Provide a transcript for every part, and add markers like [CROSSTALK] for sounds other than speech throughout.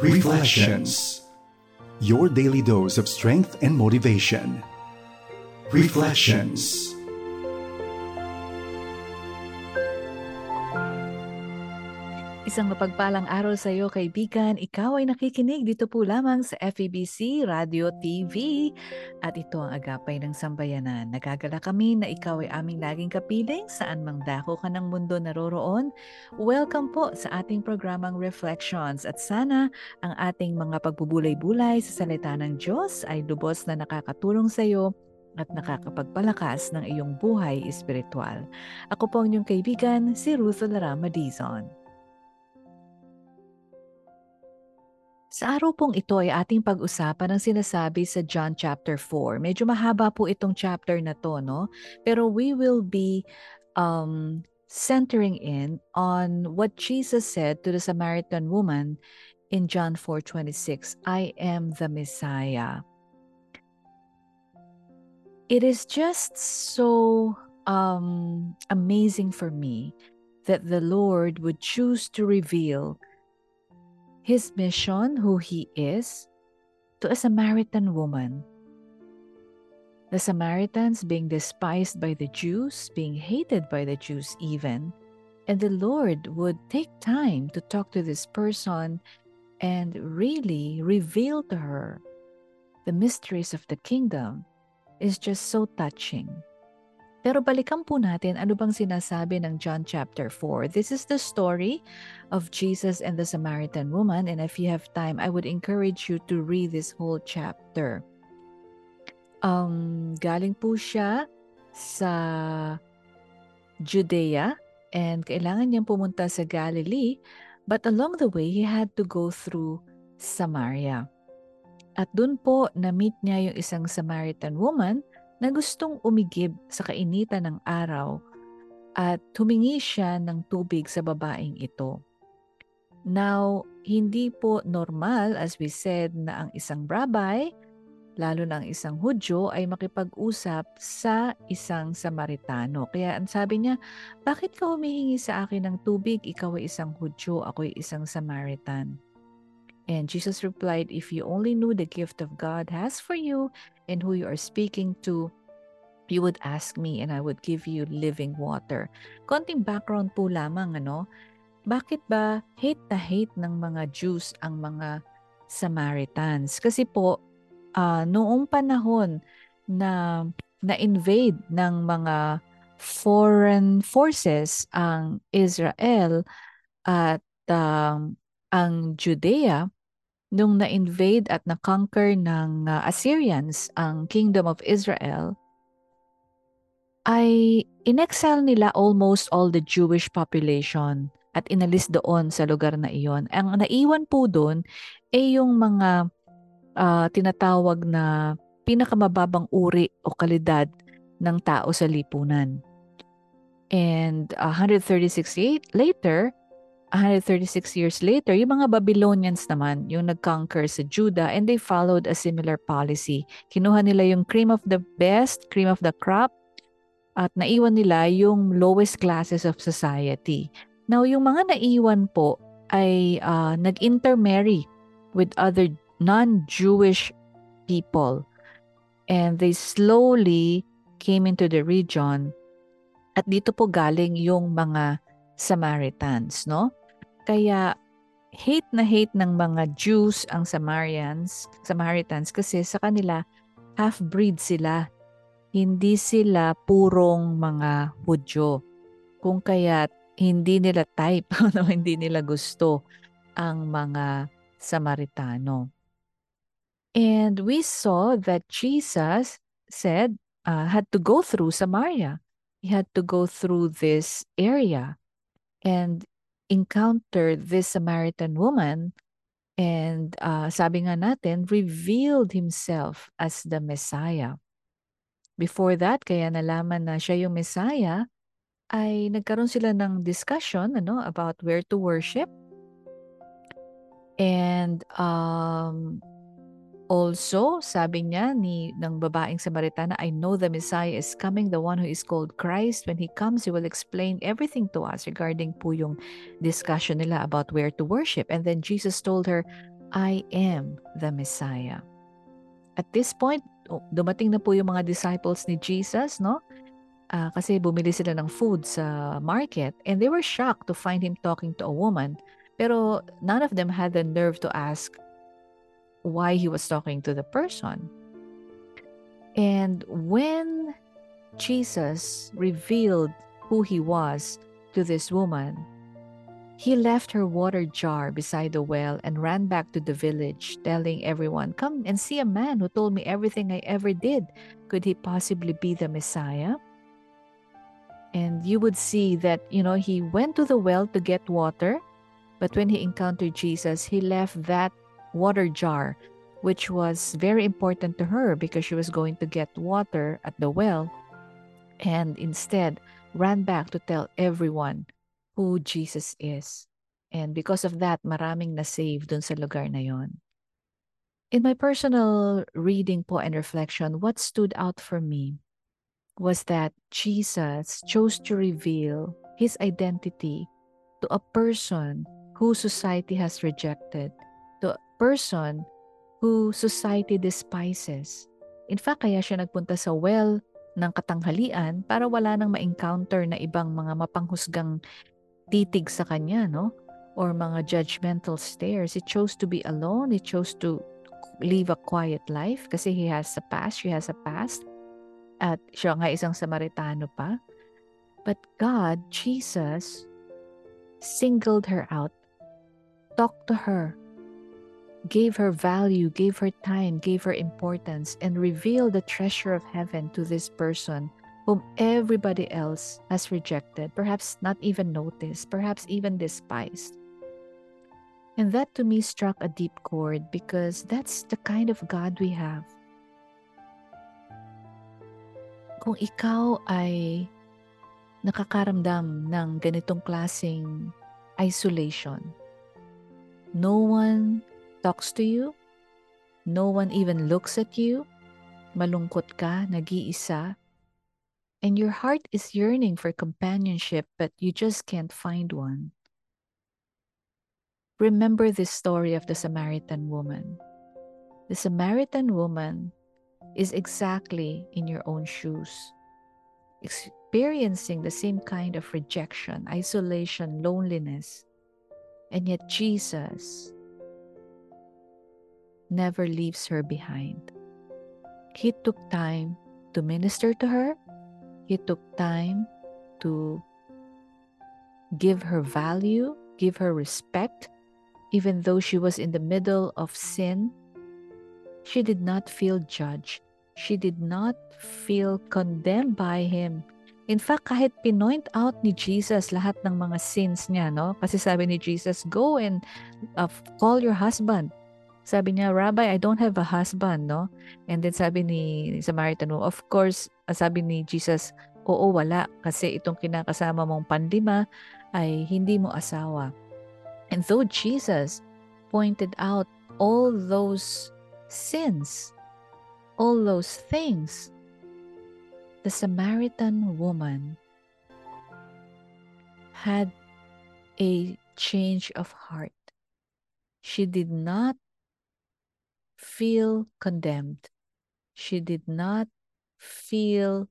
Reflections Your daily dose of strength and motivation. Reflections Isang mapagpalang araw sa iyo kaibigan. Ikaw ay nakikinig dito po lamang sa FEBC Radio TV at ito ang agapay ng sambayanan. Nagagala kami na ikaw ay aming laging kapiling saan mang dako ka ng mundo naroroon. Welcome po sa ating programang Reflections at sana ang ating mga pagbubulay-bulay sa salita ng Diyos ay lubos na nakakatulong sa iyo at nakakapagpalakas ng iyong buhay espiritual. Ako po ang inyong kaibigan, si Ruth Larama Dizon. Sa araw pong ito ay ating pag-usapan ang sinasabi sa John chapter 4. Medyo mahaba po itong chapter na to, no? Pero we will be um, centering in on what Jesus said to the Samaritan woman in John 4:26, I am the Messiah. It is just so um, amazing for me that the Lord would choose to reveal his mission, who he is, to a Samaritan woman. The Samaritans being despised by the Jews, being hated by the Jews even, and the Lord would take time to talk to this person and really reveal to her the mysteries of the kingdom is just so touching. Pero balikan po natin ano bang sinasabi ng John chapter 4. This is the story of Jesus and the Samaritan woman and if you have time, I would encourage you to read this whole chapter. Um, galing po siya sa Judea and kailangan niyang pumunta sa Galilee but along the way, he had to go through Samaria. At doon po na-meet niya yung isang Samaritan woman na gustong umigib sa kainitan ng araw at humingi siya ng tubig sa babaeng ito. Now, hindi po normal as we said na ang isang rabbi, lalo na ang isang Hudyo ay makipag-usap sa isang Samaritano. Kaya ang sabi niya, bakit ka humihingi sa akin ng tubig? Ikaw ay isang Hudyo, ako ay isang Samaritan. And Jesus replied, If you only knew the gift of God has for you and who you are speaking to, you would ask me and I would give you living water. Konting background po lamang, ano? Bakit ba hate na hate ng mga Jews ang mga Samaritans? Kasi po, uh, noong panahon na na-invade ng mga foreign forces ang Israel at um, ang Judea, nung na-invade at na-conquer ng uh, Assyrians ang Kingdom of Israel, ay inexile nila almost all the Jewish population at inalis doon sa lugar na iyon. Ang naiwan po doon ay yung mga uh, tinatawag na pinakamababang uri o kalidad ng tao sa lipunan. And uh, 136 later, 136 years later, yung mga Babylonians naman, yung nag-conquer sa Judah, and they followed a similar policy. Kinuha nila yung cream of the best, cream of the crop, at naiwan nila yung lowest classes of society. Now, yung mga naiwan po ay uh, nag-intermarry with other non-Jewish people. And they slowly came into the region. At dito po galing yung mga Samaritans, no? Kaya hate na hate ng mga Jews ang Samaritans, Samaritans kasi sa kanila half-breed sila. Hindi sila purong mga Hudyo. Kung kaya hindi nila type, [LAUGHS] no, hindi nila gusto ang mga Samaritano. And we saw that Jesus said uh, had to go through Samaria. He had to go through this area. And encountered this Samaritan woman and uh, sabi nga natin, revealed himself as the Messiah. Before that, kaya nalaman na siya yung Messiah, ay nagkaroon sila ng discussion ano, about where to worship. And um, Also, sabi niya ni ng babaeng Samaritana, I know the Messiah is coming, the one who is called Christ. When he comes, he will explain everything to us regarding po yung discussion nila about where to worship. And then Jesus told her, I am the Messiah. At this point, dumating na po yung mga disciples ni Jesus, no? Uh, kasi bumili sila ng food sa market and they were shocked to find him talking to a woman. Pero none of them had the nerve to ask why he was talking to the person. And when Jesus revealed who he was to this woman, he left her water jar beside the well and ran back to the village, telling everyone, Come and see a man who told me everything I ever did. Could he possibly be the Messiah? And you would see that, you know, he went to the well to get water, but when he encountered Jesus, he left that water jar, which was very important to her because she was going to get water at the well, and instead ran back to tell everyone who Jesus is. And because of that, maraming na-save dun sa lugar na yon. In my personal reading po and reflection, what stood out for me was that Jesus chose to reveal his identity to a person who society has rejected, to a person who society despises. In fact, kaya siya nagpunta sa well ng katanghalian para wala nang ma-encounter na ibang mga mapanghusgang titig sa kanya, no? Or mga judgmental stares. He chose to be alone. He chose to live a quiet life kasi he has a past. She has a past. At siya nga isang Samaritano pa. But God, Jesus, singled her out, talked to her, gave her value, gave her time, gave her importance, and revealed the treasure of heaven to this person whom everybody else has rejected, perhaps not even noticed, perhaps even despised. And that to me struck a deep chord because that's the kind of God we have. Kung ikaw ay nakakaramdam ng ganitong klasing isolation, no one talks to you, no one even looks at you, malungkot ka, nag-iisa, and your heart is yearning for companionship, but you just can't find one. Remember this story of the Samaritan woman. The Samaritan woman is exactly in your own shoes, experiencing the same kind of rejection, isolation, loneliness. And yet, Jesus never leaves her behind. He took time to minister to her, he took time to give her value, give her respect, even though she was in the middle of sin. She did not feel judged. She did not feel condemned by him. In fact, kahit pinoint out ni Jesus lahat ng mga sins niya, no? Kasi sabi ni Jesus, go and uh, call your husband. Sabi niya, Rabbi, I don't have a husband, no? And then sabi ni Samaritan of course, sabi ni Jesus, oo, wala. Kasi itong kinakasama mong pandima ay hindi mo asawa. And though Jesus pointed out all those sins, all those things, the Samaritan woman had a change of heart. She did not feel condemned. She did not feel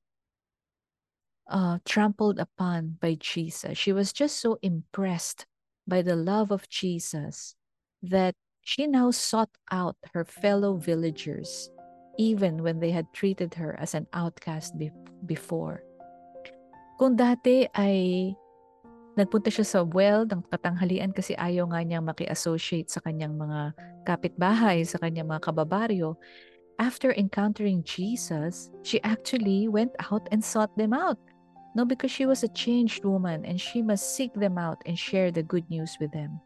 uh, trampled upon by Jesus. She was just so impressed by the love of Jesus that she now sought out her fellow villagers, even when they had treated her as an outcast be- before. Kung dati ay Nagpunta siya sa well ng katanghalian kasi ayaw nga niyang maki-associate sa kanyang mga kapitbahay, sa kanyang mga kababaryo. After encountering Jesus, she actually went out and sought them out. No, because she was a changed woman and she must seek them out and share the good news with them.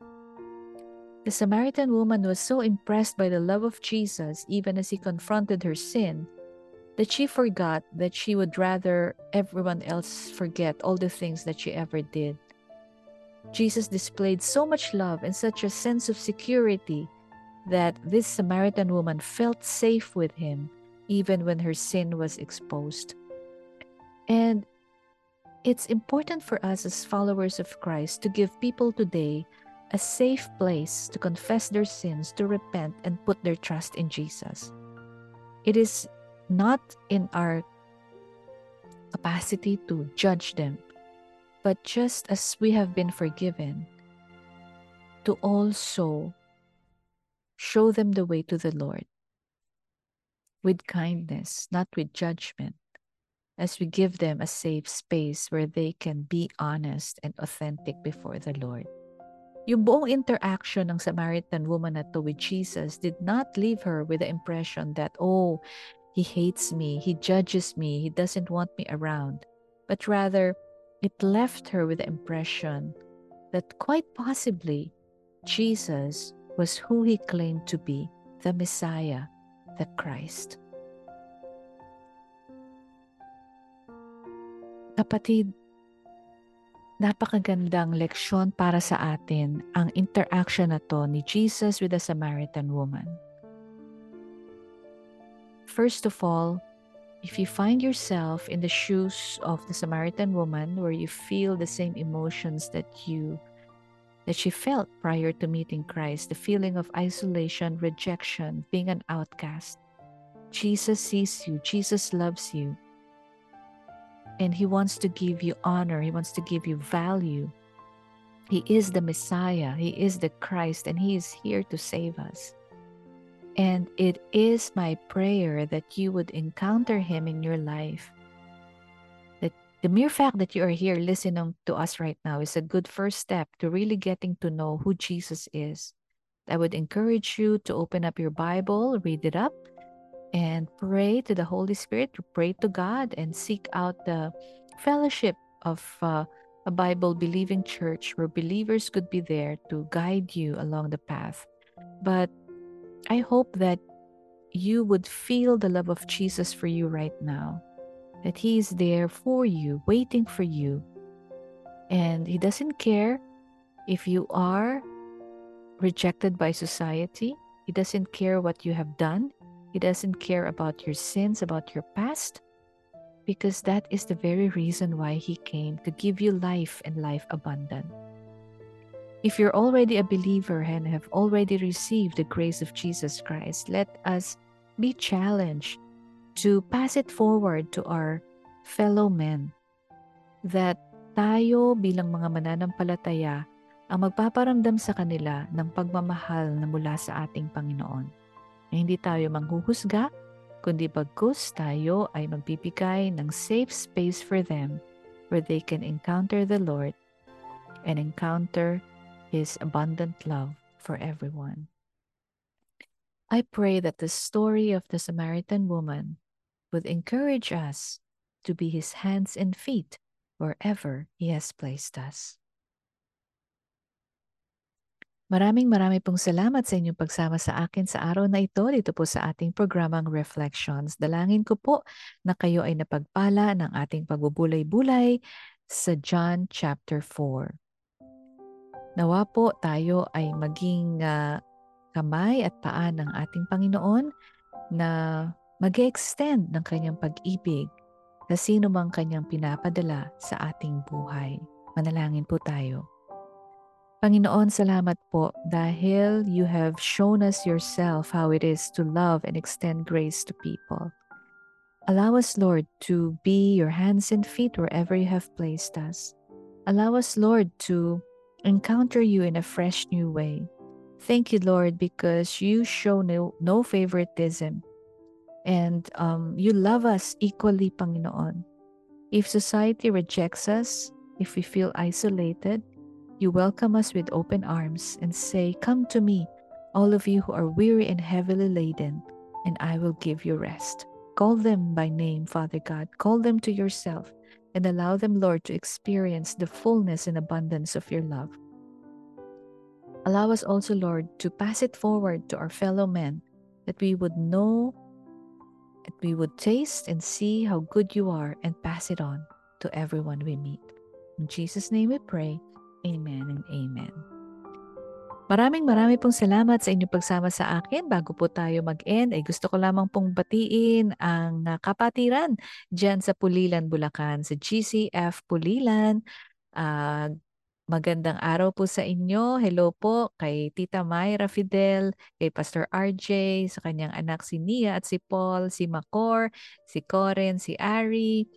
The Samaritan woman was so impressed by the love of Jesus, even as he confronted her sin, that she forgot that she would rather everyone else forget all the things that she ever did. Jesus displayed so much love and such a sense of security that this Samaritan woman felt safe with him even when her sin was exposed. And it's important for us as followers of Christ to give people today a safe place to confess their sins, to repent, and put their trust in Jesus. It is not in our capacity to judge them, but just as we have been forgiven, to also show them the way to the Lord with kindness, not with judgment, as we give them a safe space where they can be honest and authentic before the Lord. Yung buong interaction ng Samaritan woman na to with Jesus did not leave her with the impression that, oh, he hates me, he judges me, he doesn't want me around. But rather, it left her with the impression that quite possibly Jesus was who he claimed to be, the Messiah, the Christ. Kapatid, napakagandang leksyon para sa atin ang interaction na to ni Jesus with the Samaritan woman. First of all, if you find yourself in the shoes of the Samaritan woman where you feel the same emotions that you that she felt prior to meeting Christ, the feeling of isolation, rejection, being an outcast. Jesus sees you, Jesus loves you, and He wants to give you honor, He wants to give you value. He is the Messiah, He is the Christ, and He is here to save us. And it is my prayer that you would encounter Him in your life. That the mere fact that you are here listening to us right now is a good first step to really getting to know who Jesus is. I would encourage you to open up your Bible, read it up, and pray to the Holy Spirit, to pray to God, and seek out the fellowship of uh, a Bible believing church where believers could be there to guide you along the path. But I hope that you would feel the love of Jesus for you right now, that He is there for you, waiting for you. And He doesn't care if you are rejected by society, He doesn't care what you have done. He doesn't care about your sins, about your past, because that is the very reason why He came to give you life and life abundant. If you're already a believer and have already received the grace of Jesus Christ, let us be challenged to pass it forward to our fellow men that tayo bilang mga mananampalataya ang magpaparamdam sa kanila ng pagmamahal na mula sa ating Panginoon. Na hindi tayo manghuhusga, kundi bagkus tayo ay magbibigay ng safe space for them where they can encounter the Lord and encounter His abundant love for everyone. I pray that the story of the Samaritan woman would encourage us to be His hands and feet wherever He has placed us. Maraming marami pong salamat sa inyong pagsama sa akin sa araw na ito dito po sa ating programang Reflections. Dalangin ko po na kayo ay napagpala ng ating pagbubulay-bulay sa John chapter 4. Nawa po tayo ay maging uh, kamay at paa ng ating Panginoon na mag extend ng kanyang pag-ibig sa sino mang kanyang pinapadala sa ating buhay. Manalangin po tayo. Panginoon, salamat po dahil you have shown us yourself how it is to love and extend grace to people. Allow us, Lord, to be your hands and feet wherever you have placed us. Allow us, Lord, to encounter you in a fresh new way. Thank you, Lord, because you show no, no favoritism and um, you love us equally, Panginoon. If society rejects us, if we feel isolated, you welcome us with open arms and say, Come to me, all of you who are weary and heavily laden, and I will give you rest. Call them by name, Father God. Call them to yourself and allow them, Lord, to experience the fullness and abundance of your love. Allow us also, Lord, to pass it forward to our fellow men that we would know, that we would taste and see how good you are and pass it on to everyone we meet. In Jesus' name we pray. Amen and Amen. Maraming marami pong salamat sa inyong pagsama sa akin. Bago po tayo mag-end, ay gusto ko lamang pong batiin ang ah, kapatiran dyan sa Pulilan, Bulacan, sa GCF Pulilan. Uh, Magandang araw po sa inyo. Hello po kay Tita Myra Fidel, kay Pastor RJ, sa kanyang anak si Nia at si Paul, si Macor, si Coren, si Ari,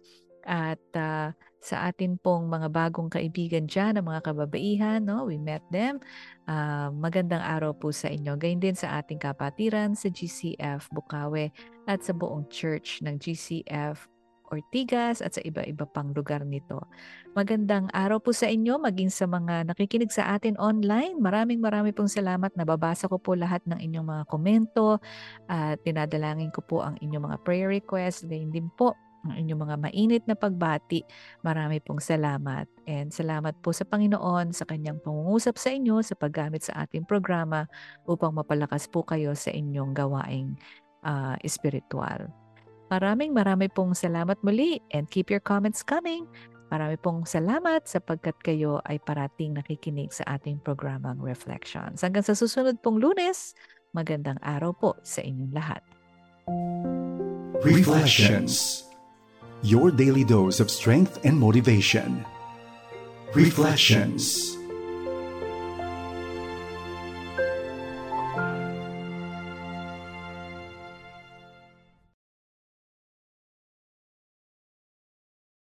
at uh, sa atin pong mga bagong kaibigan dyan, ang mga kababaihan, no? we met them. Uh, magandang araw po sa inyo. Gayun din sa ating kapatiran sa GCF Bukawe at sa buong church ng GCF Ortigas at sa iba-iba pang lugar nito. Magandang araw po sa inyo, maging sa mga nakikinig sa atin online. Maraming maraming pong salamat. Nababasa ko po lahat ng inyong mga komento at tinadalangin ko po ang inyong mga prayer requests. Gayun din po ang inyong mga mainit na pagbati. Marami pong salamat. And salamat po sa Panginoon sa kanyang pangungusap sa inyo sa paggamit sa ating programa upang mapalakas po kayo sa inyong gawaing uh, espiritual. Maraming maraming pong salamat muli and keep your comments coming. Marami pong salamat sapagkat kayo ay parating nakikinig sa ating programang Reflections. Hanggang sa susunod pong lunes, magandang araw po sa inyong lahat. Reflections Your daily dose of strength and motivation. Reflections